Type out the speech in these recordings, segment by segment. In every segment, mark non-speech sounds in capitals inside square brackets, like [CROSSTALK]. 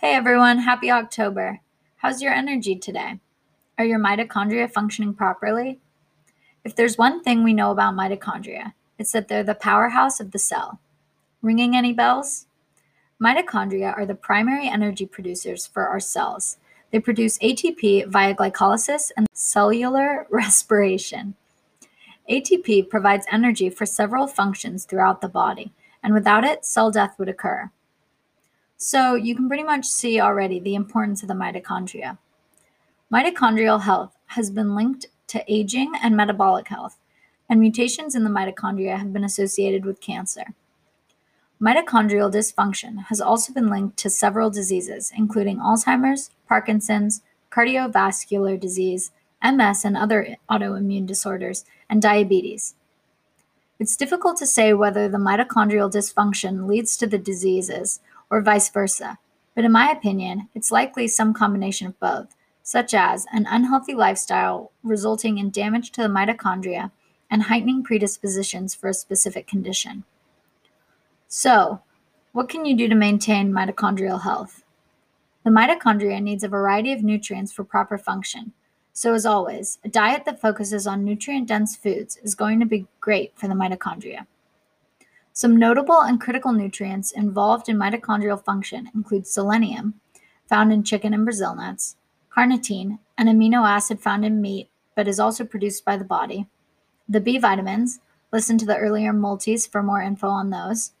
Hey everyone, happy October. How's your energy today? Are your mitochondria functioning properly? If there's one thing we know about mitochondria, it's that they're the powerhouse of the cell. Ringing any bells? Mitochondria are the primary energy producers for our cells. They produce ATP via glycolysis and cellular [LAUGHS] respiration. ATP provides energy for several functions throughout the body, and without it, cell death would occur. So you can pretty much see already the importance of the mitochondria. Mitochondrial health has been linked to aging and metabolic health, and mutations in the mitochondria have been associated with cancer. Mitochondrial dysfunction has also been linked to several diseases, including Alzheimer's, Parkinson's, cardiovascular disease, MS and other autoimmune disorders, and diabetes. It's difficult to say whether the mitochondrial dysfunction leads to the diseases or vice versa. But in my opinion, it's likely some combination of both, such as an unhealthy lifestyle resulting in damage to the mitochondria and heightening predispositions for a specific condition. So, what can you do to maintain mitochondrial health? The mitochondria needs a variety of nutrients for proper function. So, as always, a diet that focuses on nutrient dense foods is going to be great for the mitochondria. Some notable and critical nutrients involved in mitochondrial function include selenium, found in chicken and Brazil nuts, carnitine, an amino acid found in meat but is also produced by the body, the B vitamins, listen to the earlier multis for more info on those,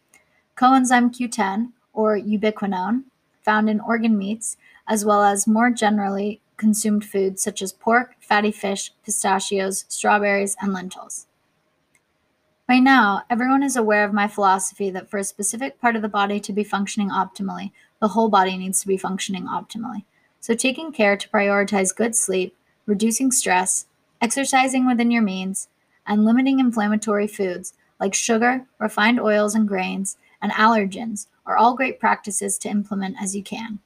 coenzyme Q10 or ubiquinone, found in organ meats, as well as more generally consumed foods such as pork, fatty fish, pistachios, strawberries, and lentils. By now, everyone is aware of my philosophy that for a specific part of the body to be functioning optimally, the whole body needs to be functioning optimally. So, taking care to prioritize good sleep, reducing stress, exercising within your means, and limiting inflammatory foods like sugar, refined oils and grains, and allergens are all great practices to implement as you can.